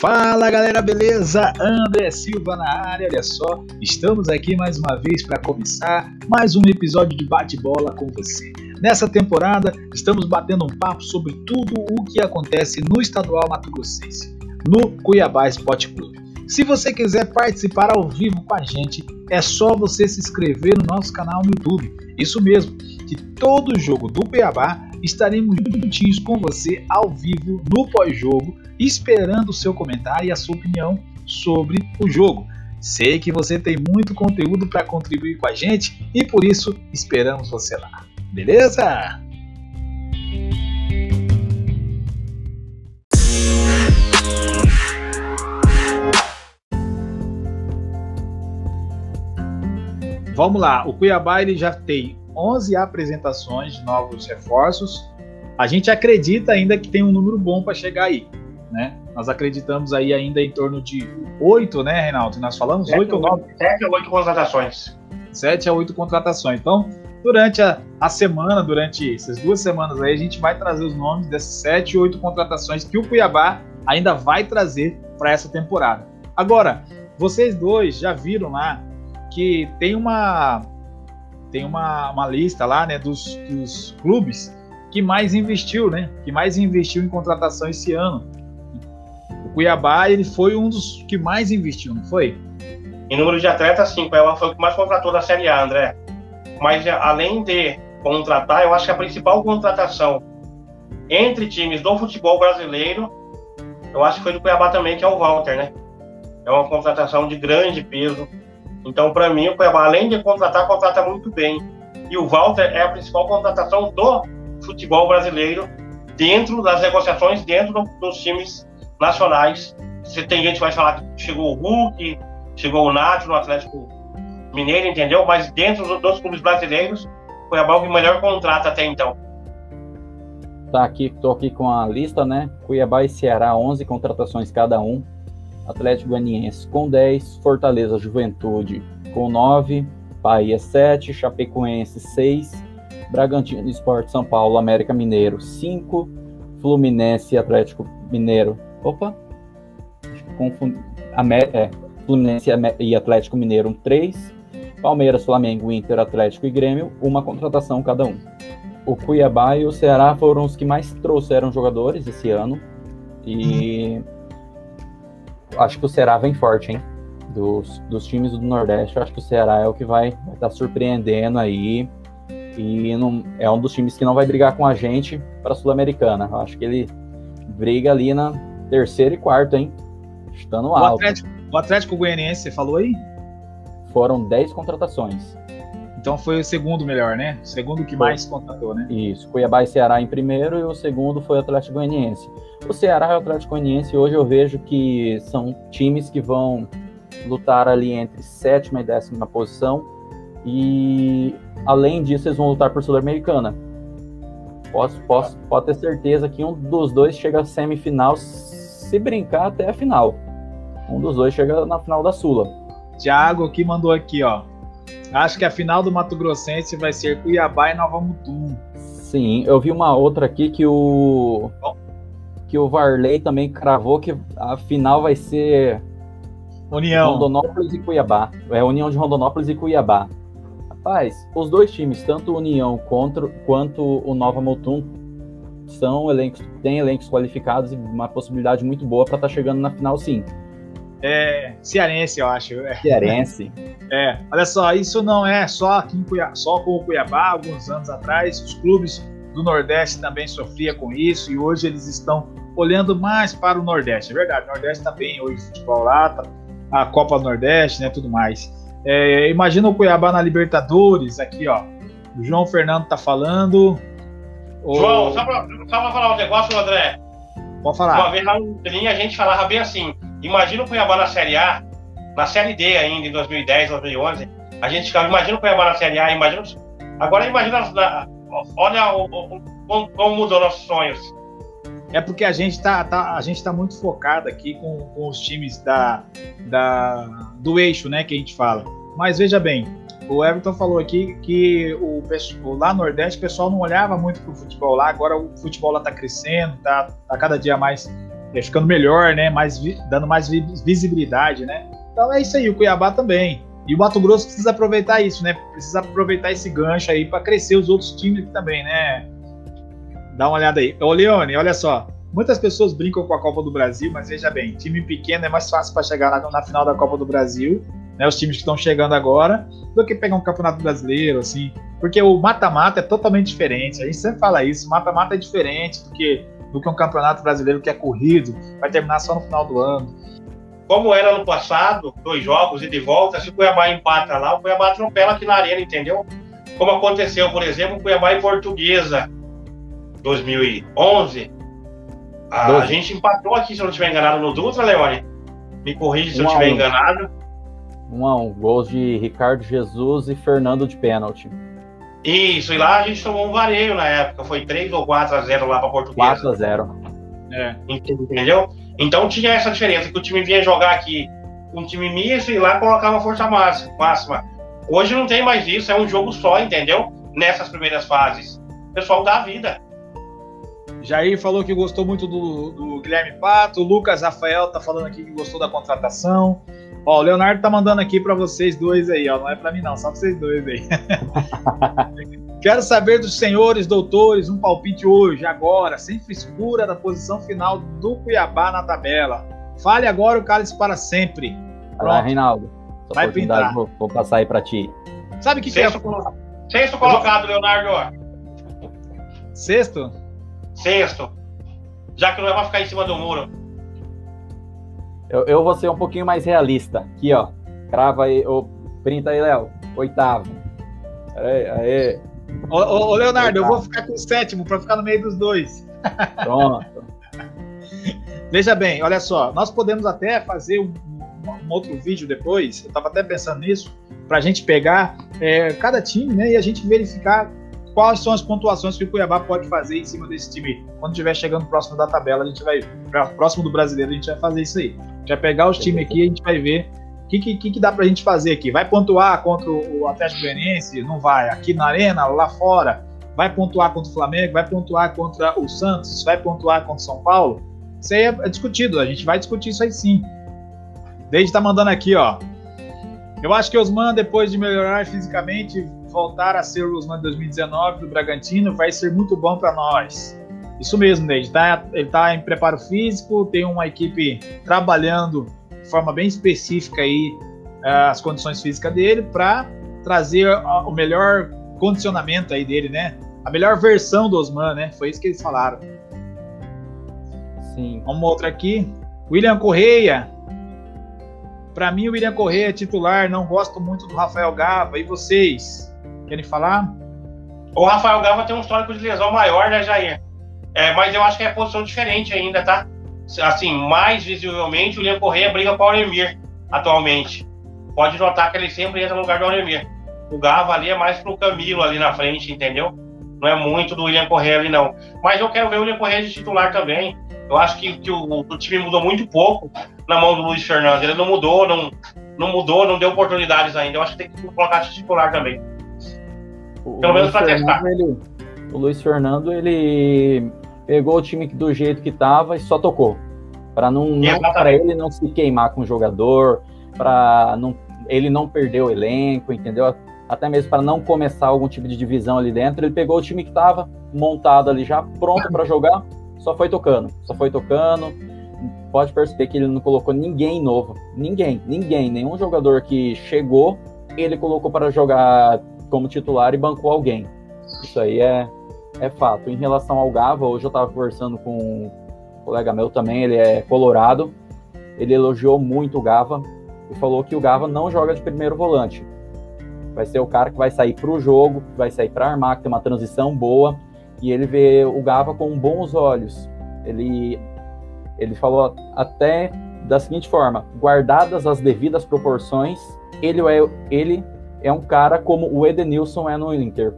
Fala galera, beleza? André Silva na área, olha só, estamos aqui mais uma vez para começar mais um episódio de bate-bola com você. Nessa temporada, estamos batendo um papo sobre tudo o que acontece no estadual Mato Grossense, no Cuiabá Esporte Clube. Se você quiser participar ao vivo com a gente, é só você se inscrever no nosso canal no YouTube. Isso mesmo, que todo jogo do Cuiabá estaremos juntinhos com você ao vivo no pós-jogo, esperando o seu comentário e a sua opinião sobre o jogo. Sei que você tem muito conteúdo para contribuir com a gente e por isso esperamos você lá. Beleza? Vamos lá, o Cuiabá ele já tem 11 apresentações de novos reforços. A gente acredita ainda que tem um número bom para chegar aí, né? Nós acreditamos aí ainda em torno de 8, né, Reinaldo? Nós falamos 8 ou 9? 7 a 8 contratações. 7 a 8 contratações. Então, durante a, a, semana, durante essas duas semanas aí, a gente vai trazer os nomes dessas 7 ou 8 contratações que o Cuiabá ainda vai trazer para essa temporada. Agora, vocês dois já viram lá que tem uma tem uma, uma lista lá, né, dos, dos clubes que mais investiu, né, que mais investiu em contratação esse ano. O Cuiabá, ele foi um dos que mais investiu, não foi? Em número de atletas, sim, o foi o que mais contratou da Série A, André. Mas além de contratar, eu acho que a principal contratação entre times do futebol brasileiro, eu acho que foi do Cuiabá também, que é o Walter, né? É uma contratação de grande peso, então, para mim, o Cuiabá, além de contratar, contrata muito bem. E o Walter é a principal contratação do futebol brasileiro dentro das negociações, dentro dos times nacionais. Você tem gente que vai falar que chegou o Hulk, chegou o Nath no Atlético Mineiro, entendeu? Mas dentro dos clubes brasileiros, o Cuiabá é o que melhor contrata até então. Tá aqui, tô aqui com a lista, né? Cuiabá e Ceará, 11 contratações cada um. Atlético Goianiense com 10, Fortaleza Juventude com 9, Bahia 7, Chapecoense 6, Bragantino Esporte São Paulo, América Mineiro 5, Fluminense e Atlético Mineiro. Opa! Confundi. É, Fluminense e Atlético Mineiro 3, Palmeiras, Flamengo, Inter, Atlético e Grêmio, uma contratação cada um. O Cuiabá e o Ceará foram os que mais trouxeram jogadores esse ano. E acho que o Ceará vem forte, hein? Dos, dos times do Nordeste, acho que o Ceará é o que vai estar tá surpreendendo aí. E não, é um dos times que não vai brigar com a gente para a Sul-Americana. Acho que ele briga ali na terceiro e quarto, hein? Estando o alto. Atlético, o Atlético Goianiense, você falou aí? Foram 10 contratações. Então foi o segundo melhor, né? O segundo que mais contratou, né? Isso. Cuiabá e Ceará em primeiro e o segundo foi o Atlético Goianiense. O Ceará e o Atlético Goianiense hoje eu vejo que são times que vão lutar ali entre sétima e décima posição e além disso eles vão lutar por Sul-Americana. Posso, posso, pode ter certeza que um dos dois chega à semifinal, se brincar até a final. Um dos dois chega na final da Sula. Thiago que mandou aqui, ó. Acho que a final do Mato Grossense vai ser Cuiabá e Nova Mutum. Sim, eu vi uma outra aqui que o que o Varley também cravou que a final vai ser União Rondonópolis e Cuiabá. É União de Rondonópolis e Cuiabá. Rapaz, os dois times, tanto União contra, quanto o Nova Mutum, são elencos, têm elencos qualificados e uma possibilidade muito boa para estar tá chegando na final, sim. É, cearense, eu acho. Cearense. É, olha só, isso não é só aqui em Cuiabá, só com o Cuiabá, alguns anos atrás, os clubes do Nordeste também sofriam com isso e hoje eles estão olhando mais para o Nordeste. É verdade, o Nordeste está bem hoje o futebol lá, tá, a Copa do Nordeste, né, tudo mais. É, imagina o Cuiabá na Libertadores, aqui, ó. O João Fernando tá falando. João, o... só para falar um negócio, André. Pode falar. Uma vez lá no a gente falava bem assim: Imagina o Cuiabá na Série A, na Série D ainda, em 2010, 2011. A gente ficava, imagina o Cuiabá na Série A, imagina. Agora imagina, olha o, o, como, como mudou nossos sonhos. é porque a gente tá, tá, a gente tá muito focado aqui com, com os times da, da, do eixo, né, que a gente fala. Mas veja bem, o Everton falou aqui que o, lá no Nordeste o pessoal não olhava muito pro futebol lá, agora o futebol lá tá crescendo, tá, tá cada dia mais é, ficando melhor, né, mais, dando mais visibilidade, né. Então é isso aí, o Cuiabá também. E o Mato Grosso precisa aproveitar isso, né? Precisa aproveitar esse gancho aí para crescer os outros times também, né? Dá uma olhada aí. Ô, Leone, olha só. Muitas pessoas brincam com a Copa do Brasil, mas veja bem, time pequeno é mais fácil para chegar na, na, final da Copa do Brasil, né? Os times que estão chegando agora, do que pegar um campeonato brasileiro, assim. Porque o mata-mata é totalmente diferente. A gente sempre fala isso. Mata-mata é diferente do que, do que um campeonato brasileiro que é corrido, vai terminar só no final do ano. Como era no passado, dois jogos e de volta, se o Cuiabá empata lá, o Cuiabá atropela aqui na arena, entendeu? Como aconteceu, por exemplo, o Cuiabá e Portuguesa 2011, a, a gente empatou aqui, se eu não estiver enganado, no Dutra, Leone. Me corrija se um eu estiver enganado. Um a um. Gols de Ricardo Jesus e Fernando de pênalti. Isso, e lá a gente tomou um vareio na época. Foi 3 ou 4 a 0 lá para Portuguesa. 4 a 0 é. Entendeu? Então tinha essa diferença, que o time vinha jogar aqui um time misto e lá colocava força máxima. Hoje não tem mais isso, é um jogo só, entendeu? Nessas primeiras fases. O pessoal dá a vida. Jair falou que gostou muito do, do Guilherme Pato. O Lucas Rafael tá falando aqui que gostou da contratação. Ó, o Leonardo tá mandando aqui para vocês dois aí, ó. Não é para mim, não, só pra vocês dois aí. Quero saber dos senhores doutores um palpite hoje, agora, sem frescura, da posição final do Cuiabá na tabela. Fale agora o cálice para sempre. Pronto. Vai, Reinaldo. Vai pintar. Vou, vou, passar aí para ti. Sabe o que, Sexto, que é? Sexto colocado, Leonardo. Sexto? Sexto. Já que não é pra ficar em cima do muro. Eu, eu vou ser um pouquinho mais realista. Aqui, ó. Crava aí, ô, printa aí, Léo. Oitavo. Aê, aê. Ô, ô, Leonardo, Oitavo. eu vou ficar com o sétimo pra ficar no meio dos dois. Pronto. Veja bem, olha só. Nós podemos até fazer um, um outro vídeo depois. Eu tava até pensando nisso. Pra gente pegar é, cada time, né? E a gente verificar quais são as pontuações que o Cuiabá pode fazer em cima desse time. Quando estiver chegando próximo da tabela, a gente vai, próximo do brasileiro, a gente vai fazer isso aí. A gente vai pegar os times aqui e a gente vai ver o que, que, que, dá pra gente fazer aqui. Vai pontuar contra o Atlético Goianiense? Não vai. Aqui na Arena, lá fora. Vai pontuar contra o Flamengo? Vai pontuar contra o Santos? Vai pontuar contra o São Paulo? Isso aí é, é discutido. A gente vai discutir isso aí sim. Desde tá mandando aqui, ó. Eu acho que Osman, depois de melhorar fisicamente, voltar a ser o de 2019 do Bragantino vai ser muito bom para nós. Isso mesmo, Neide. Tá, ele está em preparo físico, tem uma equipe trabalhando de forma bem específica aí uh, as condições físicas dele para trazer o melhor condicionamento aí dele, né? A melhor versão do Osman, né? Foi isso que eles falaram. Sim. Uma outra aqui. William Correia. Para mim, o William Correia é titular. Não gosto muito do Rafael Gava. E vocês? Querem falar? O Rafael Gava tem um histórico de lesão maior, né, Jair? É, mas eu acho que é posição diferente ainda, tá? Assim, mais visivelmente, o Liam Correia briga com o Auremir atualmente. Pode notar que ele sempre entra no lugar do Auremir. O Gava ali é mais pro Camilo ali na frente, entendeu? Não é muito do William Correia ali, não. Mas eu quero ver o William Correia de titular também. Eu acho que, que o, o, time mudou muito pouco na mão do Luiz Fernando. Ele não mudou, não, não mudou, não deu oportunidades ainda. Eu acho que tem que colocar titular também. O Pelo menos para testar. Ele, o Luiz Fernando, ele pegou o time do jeito que estava e só tocou. Para não, não para ele não se queimar com o jogador, para não ele não perder o elenco, entendeu? Até mesmo para não começar algum tipo de divisão ali dentro, ele pegou o time que estava montado ali já pronto para jogar, só foi tocando, só foi tocando. Pode perceber que ele não colocou ninguém novo, ninguém, ninguém, nenhum jogador que chegou, ele colocou para jogar como titular e bancou alguém. Isso aí é, é fato. Em relação ao Gava, hoje eu estava conversando com um colega meu também, ele é colorado. Ele elogiou muito o Gava e falou que o Gava não joga de primeiro volante. Vai ser o cara que vai sair para o jogo, vai sair para armar, que tem uma transição boa. E ele vê o Gava com bons olhos. Ele, ele falou até da seguinte forma: guardadas as devidas proporções, ele é, ele é um cara como o Edenilson é no Inter.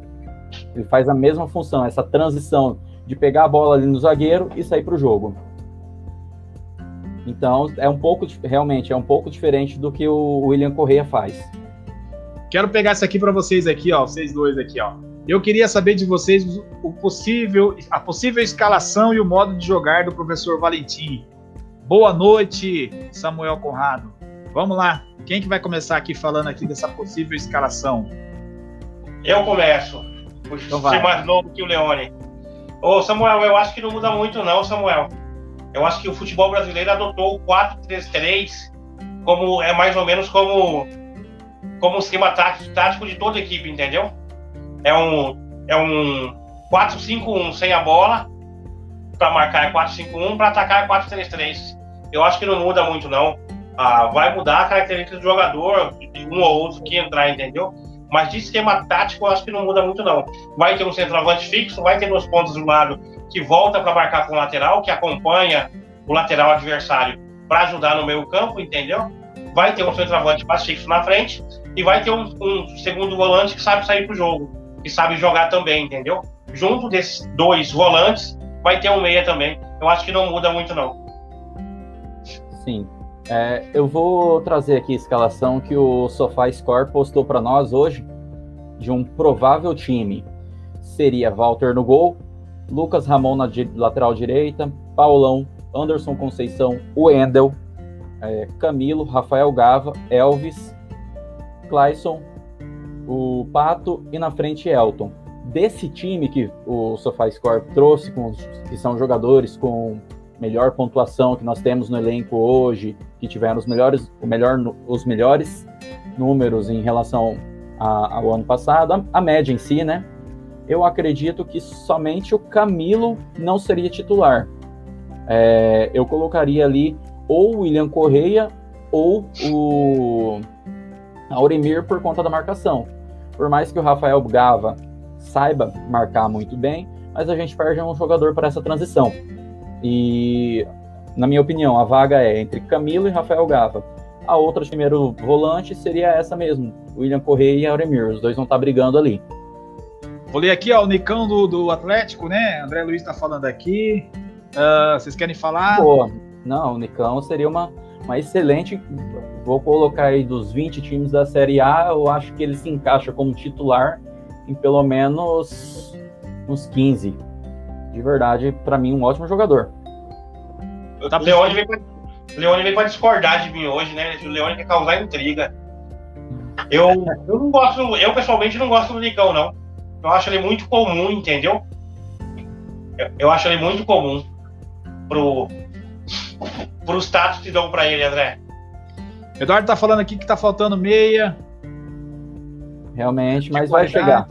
Ele faz a mesma função, essa transição de pegar a bola ali no zagueiro e sair para o jogo. Então, é um pouco, realmente, é um pouco diferente do que o William Correia faz. Quero pegar isso aqui para vocês aqui, ó, vocês dois aqui, ó. Eu queria saber de vocês o possível, a possível escalação e o modo de jogar do professor Valentim. Boa noite, Samuel Conrado. Vamos lá. Quem que vai começar aqui falando aqui dessa possível escalação? Eu começo. Por então ser mais novo que o Leone. Ô, Samuel, eu acho que não muda muito não, Samuel. Eu acho que o futebol brasileiro adotou o 4-3-3 como é mais ou menos como como um esquema tático de toda a equipe, entendeu? É um é um 4-5-1 sem a bola para marcar é 4-5-1, para atacar é 4-3-3. Eu acho que não muda muito não. Ah, vai mudar a característica do jogador, de um ou outro que entrar, entendeu? Mas de esquema tático, eu acho que não muda muito, não. Vai ter um centroavante fixo, vai ter dois pontos do lado que volta para marcar com o lateral, que acompanha o lateral adversário para ajudar no meio campo, entendeu? Vai ter um centroavante mais fixo na frente e vai ter um, um segundo volante que sabe sair pro jogo, que sabe jogar também, entendeu? Junto desses dois volantes, vai ter um meia também. Eu acho que não muda muito, não. Sim. É, eu vou trazer aqui a escalação que o Sofá Score postou para nós hoje de um provável time. Seria Walter no gol, Lucas Ramon na lateral direita, Paulão, Anderson Conceição, Wendel, é, Camilo, Rafael Gava, Elvis, Clayson, o Pato e na frente Elton. Desse time que o SofaScore trouxe, com, que são jogadores com melhor pontuação que nós temos no elenco hoje, que tiveram os melhores, o melhor, os melhores números em relação a, ao ano passado, a, a média em si, né? Eu acredito que somente o Camilo não seria titular. É, eu colocaria ali ou o William Correia ou o Auremir por conta da marcação. Por mais que o Rafael Gava saiba marcar muito bem, mas a gente perde um jogador para essa transição. E, na minha opinião, a vaga é entre Camilo e Rafael Gava. A outra primeiro volante seria essa mesmo, William Correia e Auremir. Os dois vão estar tá brigando ali. Vou ler aqui, ó, o Nicão do, do Atlético, né? André Luiz está falando aqui. Uh, vocês querem falar? Pô, não, o Nicão seria uma, uma excelente. Vou colocar aí dos 20 times da Série A, eu acho que ele se encaixa como titular em pelo menos uns 15 de verdade, para mim, um ótimo jogador. Tá o Leone veio, pra, Leone veio pra discordar de mim hoje, né? O Leone quer causar intriga. Eu, eu não gosto, eu pessoalmente não gosto do Nicão, não. Eu acho ele muito comum, entendeu? Eu, eu acho ele muito comum pro, pro status que dão pra ele, André. Eduardo tá falando aqui que tá faltando meia. Realmente, mas vai chegar.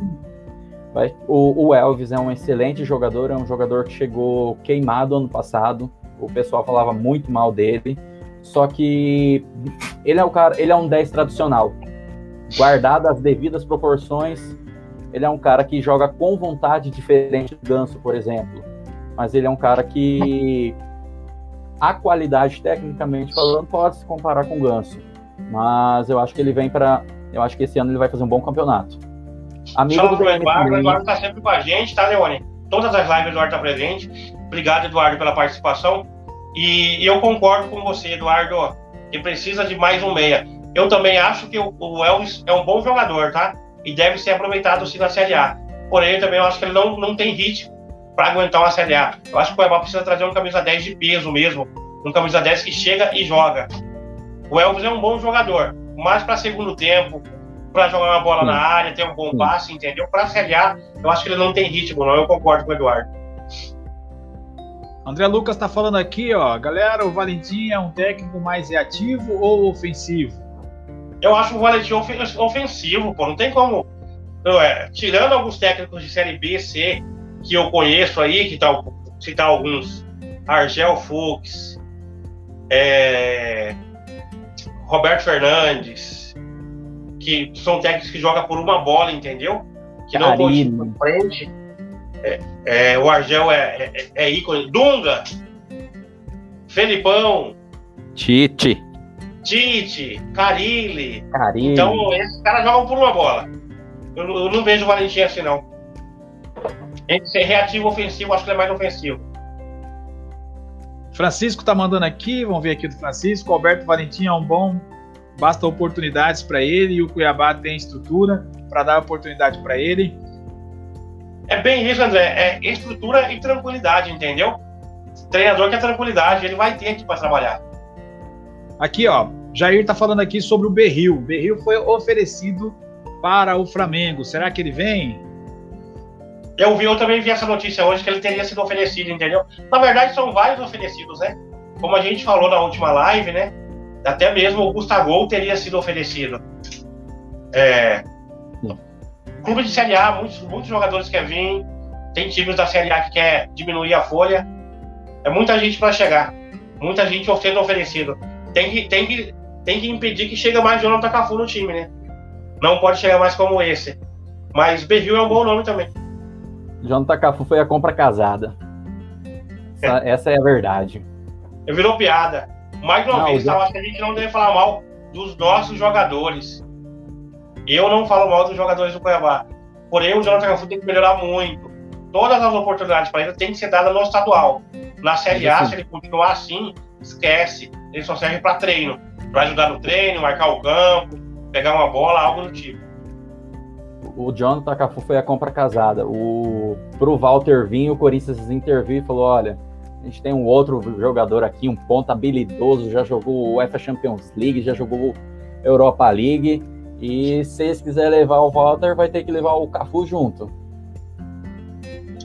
Vai. O, o, Elvis é um excelente jogador, é um jogador que chegou queimado ano passado. O pessoal falava muito mal dele. Só que ele é o cara, ele é um 10 tradicional. Guardado as devidas proporções, ele é um cara que joga com vontade diferente do Ganso, por exemplo. Mas ele é um cara que a qualidade tecnicamente falando pode se comparar com o Ganso. Mas eu acho que ele vem para, eu acho que esse ano ele vai fazer um bom campeonato. Amigo Fala pro Eduardo, o Eduardo tá sempre com a gente, tá, Leone? Todas as lives o Eduardo tá presente. Obrigado, Eduardo, pela participação. E eu concordo com você, Eduardo, que precisa de mais um meia. Eu também acho que o Elvis é um bom jogador, tá? E deve ser aproveitado sim na Série A. Porém, também eu acho que ele não, não tem ritmo para aguentar uma Série A. Eu acho que o Cuiabá precisa trazer um camisa 10 de peso mesmo. Um camisa 10 que chega e joga. O Elvis é um bom jogador, mas para segundo tempo, para jogar uma bola na área, ter um bom passe, entendeu? Para A, eu acho que ele não tem ritmo, não. Eu concordo com o Eduardo. André Lucas está falando aqui, ó, galera, o Valentim é um técnico mais reativo ou ofensivo? Eu acho o Valentim ofensivo, pô, não tem como. É, tirando alguns técnicos de série B, C, que eu conheço aí, que tá, citar alguns, Argel Fux, é, Roberto Fernandes, que são técnicos que jogam por uma bola, entendeu? Que não continuam pra frente. É, é, o Argel é, é, é, ícone. Dunga, Felipão, Tite, Tite, Carilli. Carilli. Então, esses caras jogam por uma bola. Eu, eu não vejo o Valentim assim, não. Entre ser reativo ofensivo, acho que ele é mais ofensivo. Francisco tá mandando aqui, vamos ver aqui do Francisco. Alberto Valentim é um bom, basta oportunidades para ele e o Cuiabá tem estrutura para dar oportunidade para ele. É bem isso, André. É estrutura e tranquilidade, entendeu? treinador quer tranquilidade, ele vai ter aqui para trabalhar. Aqui, ó, Jair tá falando aqui sobre o Berril. O Berril foi oferecido para o Flamengo. Será que ele vem? Eu vi, eu também vi essa notícia hoje que ele teria sido oferecido, entendeu? Na verdade, são vários oferecidos, né? Como a gente falou na última live, né? Até mesmo o Gustavo teria sido oferecido. É... Clube de Série A, muitos, muitos jogadores querem vir. Tem times da Série A que quer diminuir a folha. É muita gente para chegar. Muita gente sendo oferecido. Tem que, tem, que, tem que impedir que chegue mais Jonathan Cafu no time, né? Não pode chegar mais como esse. Mas Berril é um bom nome também. Jonathan Cafu foi a compra casada. Essa, é. essa é a verdade. Virou piada. Mais uma não, vez. Tá? acho que a gente não deve falar mal dos nossos jogadores. Eu não falo mal dos jogadores do Cuiabá. Porém, o Jonathan Cafu tem que melhorar muito. Todas as oportunidades para ele têm que ser dadas no estadual. Na Série A, se ele continuar assim, esquece. Ele só serve para treino. Para ajudar no treino, marcar o campo, pegar uma bola, algo do tipo. O Jonathan Cafu foi a compra casada. O, pro Walter vir, o Corinthians interviu e falou: olha, a gente tem um outro jogador aqui, um ponta habilidoso, já jogou o UEFA Champions League, já jogou Europa League. E se eles quiserem levar o Walter, vai ter que levar o Cafu junto.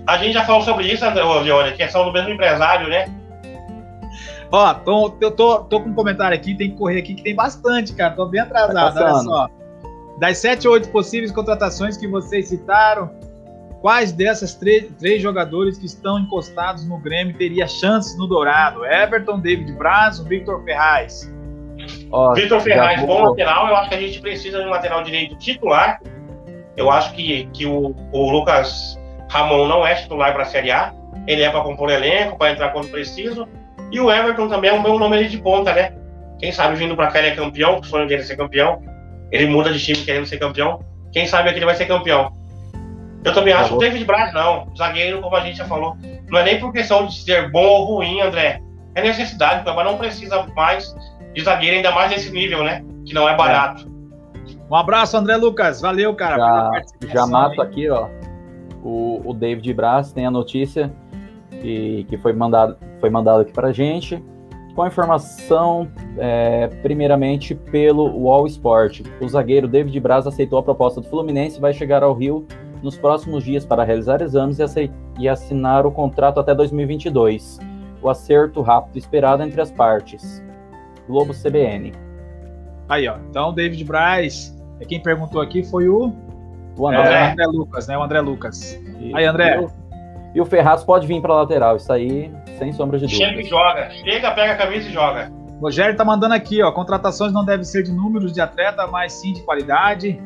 A gente já falou sobre isso, André, Leone, que são do mesmo empresário, né? Ó, tô, eu tô, tô com um comentário aqui, tem que correr aqui, que tem bastante, cara. Tô bem atrasado, tá olha só. Das sete ou oito possíveis contratações que vocês citaram, quais dessas três, jogadores que estão encostados no Grêmio teria chances no Dourado? Everton, David Braz ou Victor Ferraz? Ó, Victor Ferraz, bom lateral. Eu acho que a gente precisa de um lateral direito titular. Eu acho que, que o, o Lucas Ramon não é titular para a Série A, ele é para compor elenco, para entrar quando preciso. E o Everton também é um bom nome ali de ponta, né? Quem sabe vindo para cá ele é campeão, o sonho dele é ser campeão. Ele muda de time querendo ser campeão. Quem sabe aqui ele vai ser campeão. Eu também acho que o David Braz não. Zagueiro, como a gente já falou, não é nem por questão de ser bom ou ruim, André. É necessidade, o Cuiabá não precisa mais de zagueiro, ainda mais nesse nível, né? Que não é barato. Um abraço, André Lucas. Valeu, cara. Já, já mato aqui, ó o, o David Braz tem a notícia que, que foi, mandado, foi mandado aqui para a gente, com a informação, é, primeiramente, pelo Wall Sport. O zagueiro David Braz aceitou a proposta do Fluminense e vai chegar ao Rio nos próximos dias para realizar exames e, e assinar o contrato até 2022. O acerto rápido esperado entre as partes. Globo CBN. Aí, ó. Então, David Braz, é quem perguntou aqui foi o o André, é. André Lucas, né? O André Lucas. E, aí, André. E o, e o Ferraz pode vir para lateral, isso aí, sem sombra de dúvida. Chega e joga. Chega, pega a camisa e joga. O Rogério tá mandando aqui, ó. Contratações não devem ser de números de atleta, mas sim de qualidade.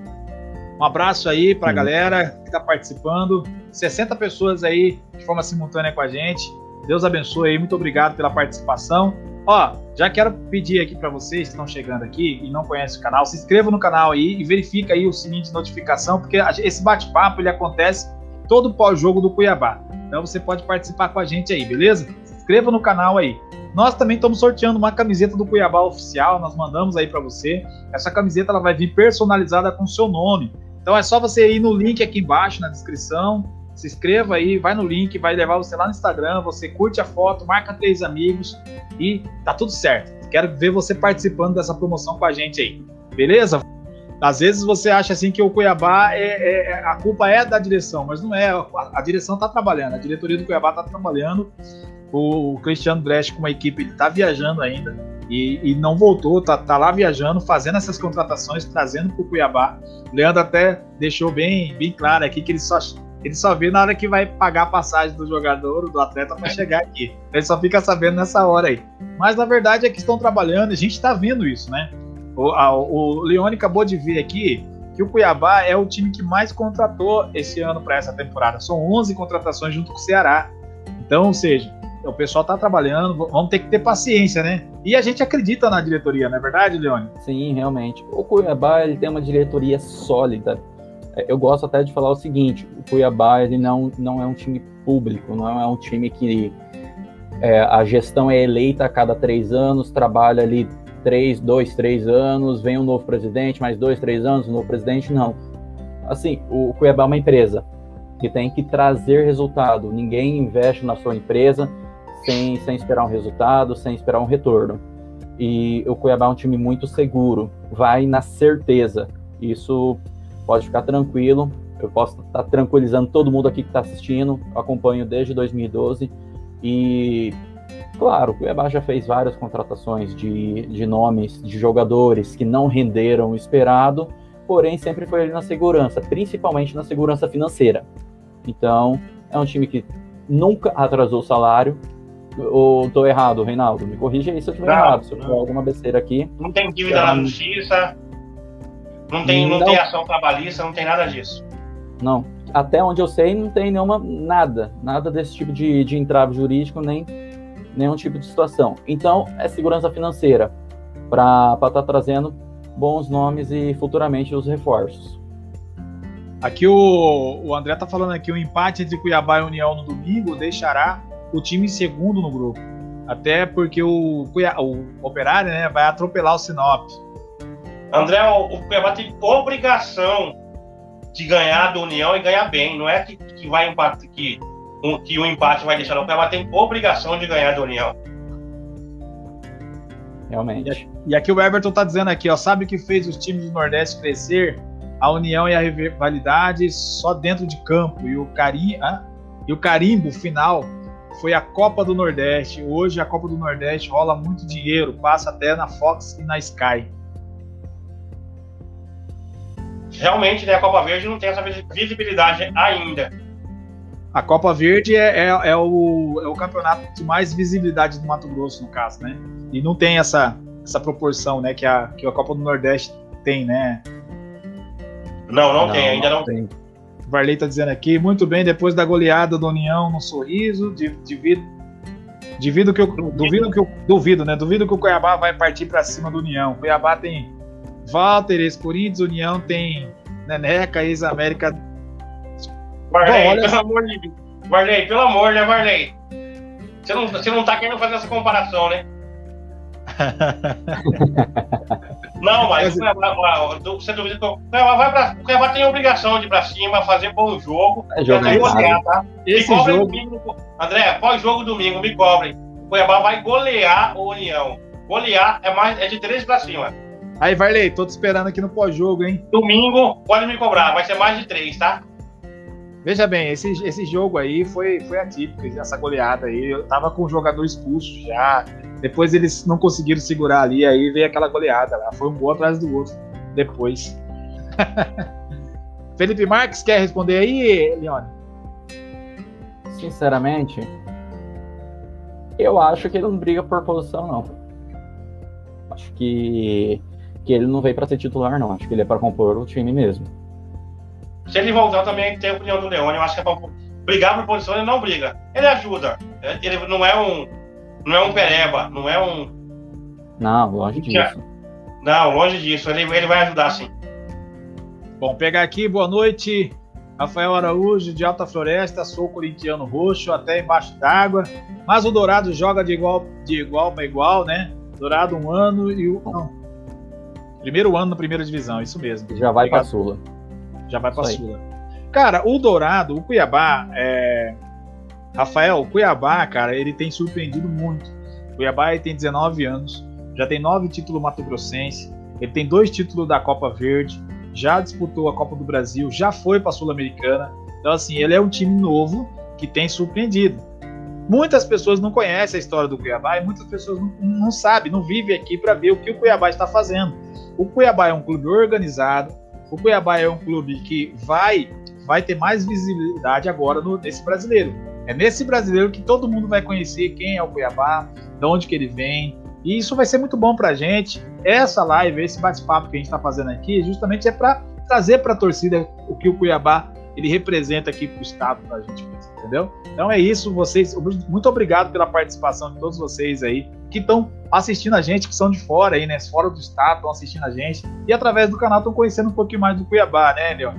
Um abraço aí pra hum. galera que tá participando. 60 pessoas aí de forma simultânea com a gente. Deus abençoe aí. Muito obrigado pela participação. Ó, já quero pedir aqui para vocês que estão chegando aqui e não conhecem o canal, se inscreva no canal aí e verifica aí o sininho de notificação, porque esse bate-papo ele acontece todo pós-jogo do Cuiabá. Então você pode participar com a gente aí, beleza? Se inscreva no canal aí. Nós também estamos sorteando uma camiseta do Cuiabá oficial, nós mandamos aí para você. Essa camiseta ela vai vir personalizada com o seu nome. Então é só você ir no link aqui embaixo na descrição, se inscreva aí, vai no link, vai levar você lá no Instagram, você curte a foto, marca três amigos e tá tudo certo. Quero ver você participando dessa promoção com a gente aí, beleza? Às vezes você acha assim que o Cuiabá é, é, é a culpa é da direção, mas não é. A, a direção tá trabalhando, a diretoria do Cuiabá tá trabalhando. O, o Cristiano Brecht com a equipe ele tá viajando ainda e, e, não voltou, tá, tá lá viajando, fazendo essas contratações, trazendo para o Cuiabá. O Leandro até deixou bem, bem claro aqui que ele só ele só vê na hora que vai pagar a passagem do jogador, do atleta, para chegar aqui. Ele só fica sabendo nessa hora aí. Mas na verdade é que estão trabalhando, a gente está vendo isso, né? O, a, o Leone acabou de ver aqui que o Cuiabá é o time que mais contratou esse ano para essa temporada. São 11 contratações junto com o Ceará. Então, ou seja, o pessoal está trabalhando, vamos ter que ter paciência, né? E a gente acredita na diretoria, não é verdade, Leone? Sim, realmente. O Cuiabá ele tem uma diretoria sólida é, eu gosto até de falar o seguinte: o Cuiabá ele não, não é um time público, não é um time que é, a gestão é eleita a cada três anos, trabalha ali três, dois, três anos, vem um novo presidente, mais dois, três anos, um novo presidente, não. Assim, o Cuiabá é uma empresa que tem que trazer resultado. Ninguém investe na sua empresa sem, sem esperar um resultado, sem esperar um retorno. E o Cuiabá é um time muito seguro, vai na certeza. Isso pode ficar tranquilo. Eu posso estar tranquilizando todo mundo aqui que está assistindo. Acompanho desde 2012 e Claro, o Cuiabá já fez várias contratações de, de nomes de jogadores que não renderam o esperado, porém sempre foi ali na segurança, principalmente na segurança financeira. Então, é um time que nunca atrasou o salário. Ou tô errado, Reinaldo? Me corrija aí se eu estiver errado, se eu tiver alguma besteira aqui. Não tem dívida então, na justiça, não tem, não, não tem ação trabalhista, não tem nada disso. Não. Até onde eu sei, não tem nenhuma, nada, nada desse tipo de, de entrave jurídico, nem nenhum tipo de situação. Então, é segurança financeira para estar tá trazendo bons nomes e futuramente os reforços. Aqui o, o André tá falando aqui, o empate entre Cuiabá e União no domingo deixará o time em segundo no grupo. Até porque o, o Operário né, vai atropelar o Sinop. André, o, o Cuiabá tem obrigação de ganhar do União e ganhar bem. Não é que, que vai empate, que um, que o empate vai deixar no pé, mas tem obrigação de ganhar do União. Realmente. E aqui o Everton tá dizendo aqui, ó, sabe o que fez os times do Nordeste crescer? A união e a rivalidade só dentro de campo e o carinho, ah, e o carimbo final foi a Copa do Nordeste. Hoje a Copa do Nordeste rola muito dinheiro, passa até na Fox e na Sky. Realmente, né, a Copa Verde não tem essa visibilidade ainda. A Copa Verde é, é, é, o, é o campeonato de mais visibilidade do Mato Grosso, no caso, né? E não tem essa, essa proporção, né, que a, que a Copa do Nordeste tem, né? Não, não, não tem, ainda não, não tem. O Varley tá dizendo aqui, muito bem, depois da goleada do União no sorriso, divido, divido que eu, duvido que eu, duvido, né? Duvido que o Cuiabá vai partir para cima do União. Cuiabá tem Walter, ex-Corinthians, União tem Neneca, ex-América Marley, Bom, pelo amor de Deus. Marley, pelo amor, né, Marley? Você não, você não tá querendo fazer essa comparação, né? não, mas você duvida que o Cuiabá vai pra. O Cuiabá tem a obrigação de ir pra cima, fazer bom jogo. É jogo é golear, tá? Esse me jogo... domingo. André, pós-jogo domingo, me cobrem. O Cuiabá vai golear o União. Golear é, mais, é de três pra cima. Aí, Varley, tô te esperando aqui no pós-jogo, hein? Domingo, pode me cobrar, vai ser mais de três, tá? Veja bem, esse, esse jogo aí foi, foi atípico, essa goleada aí. Eu tava com o jogador expulso já. Depois eles não conseguiram segurar ali, aí veio aquela goleada lá. Foi um gol atrás do outro depois. Felipe Marques quer responder aí, Leone? Sinceramente, eu acho que ele não briga por posição, não. Acho que, que ele não veio para ser titular, não. Acho que ele é para compor o time mesmo. Se ele voltar também tem a opinião do Leone, eu acho que é pra brigar por posição, ele não briga. Ele ajuda. Ele não é um. Não é um pereba, não é um. Não, longe disso. Não, longe disso. Ele, ele vai ajudar sim. Bom, pegar aqui, boa noite. Rafael Araújo, de Alta Floresta, sou corintiano roxo, até embaixo d'água. Mas o Dourado joga de igual, de igual para igual, né? Dourado um ano e o. Não. Primeiro ano na primeira divisão, isso mesmo. Já vai para Sula já vai para Sula. Cara, o Dourado, o Cuiabá, é... Rafael, o Cuiabá, cara, ele tem surpreendido muito. O Cuiabá ele tem 19 anos, já tem nove títulos mato-grossense, ele tem dois títulos da Copa Verde, já disputou a Copa do Brasil, já foi para a Sul-Americana. Então, assim, ele é um time novo que tem surpreendido. Muitas pessoas não conhecem a história do Cuiabá e muitas pessoas não, não sabem, não vivem aqui para ver o que o Cuiabá está fazendo. O Cuiabá é um clube organizado, o Cuiabá é um clube que vai, vai ter mais visibilidade agora no, nesse brasileiro. É nesse brasileiro que todo mundo vai conhecer quem é o Cuiabá, de onde que ele vem. E isso vai ser muito bom para a gente. Essa live, esse bate-papo que a gente está fazendo aqui, justamente é para trazer para a torcida o que o Cuiabá ele representa aqui para o estado, para a gente, entendeu? Então é isso, vocês, muito obrigado pela participação de todos vocês aí que estão assistindo a gente, que são de fora aí, né? Fora do estado, estão assistindo a gente. E através do canal estão conhecendo um pouquinho mais do Cuiabá, né, Leon?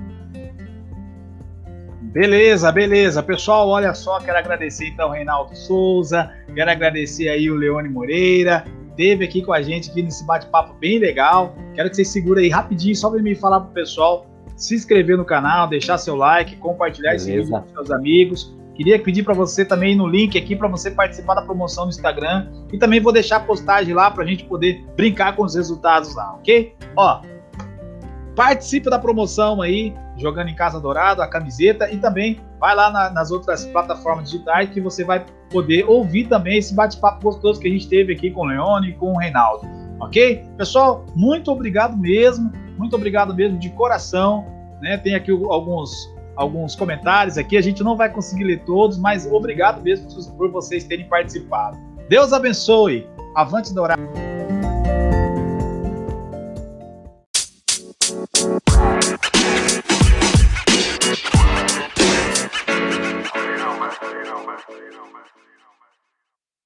Beleza, beleza. Pessoal, olha só, quero agradecer então o Reinaldo Souza, quero agradecer aí o Leone Moreira, teve aqui com a gente aqui nesse bate-papo bem legal. Quero que vocês segurem aí rapidinho, só para me falar pro pessoal se inscrever no canal, deixar seu like, compartilhar Beleza. esse vídeo com seus amigos. Queria pedir para você também no link aqui para você participar da promoção no Instagram e também vou deixar a postagem lá para a gente poder brincar com os resultados lá, ok? Ó, participe da promoção aí, jogando em Casa Dourado, a camiseta e também vai lá na, nas outras plataformas digitais que você vai poder ouvir também esse bate-papo gostoso que a gente teve aqui com o Leone e com o Reinaldo, ok? Pessoal, muito obrigado mesmo, muito obrigado mesmo de coração, né? Tem aqui alguns alguns comentários aqui. A gente não vai conseguir ler todos, mas obrigado mesmo por vocês terem participado. Deus abençoe. Avante Dourado.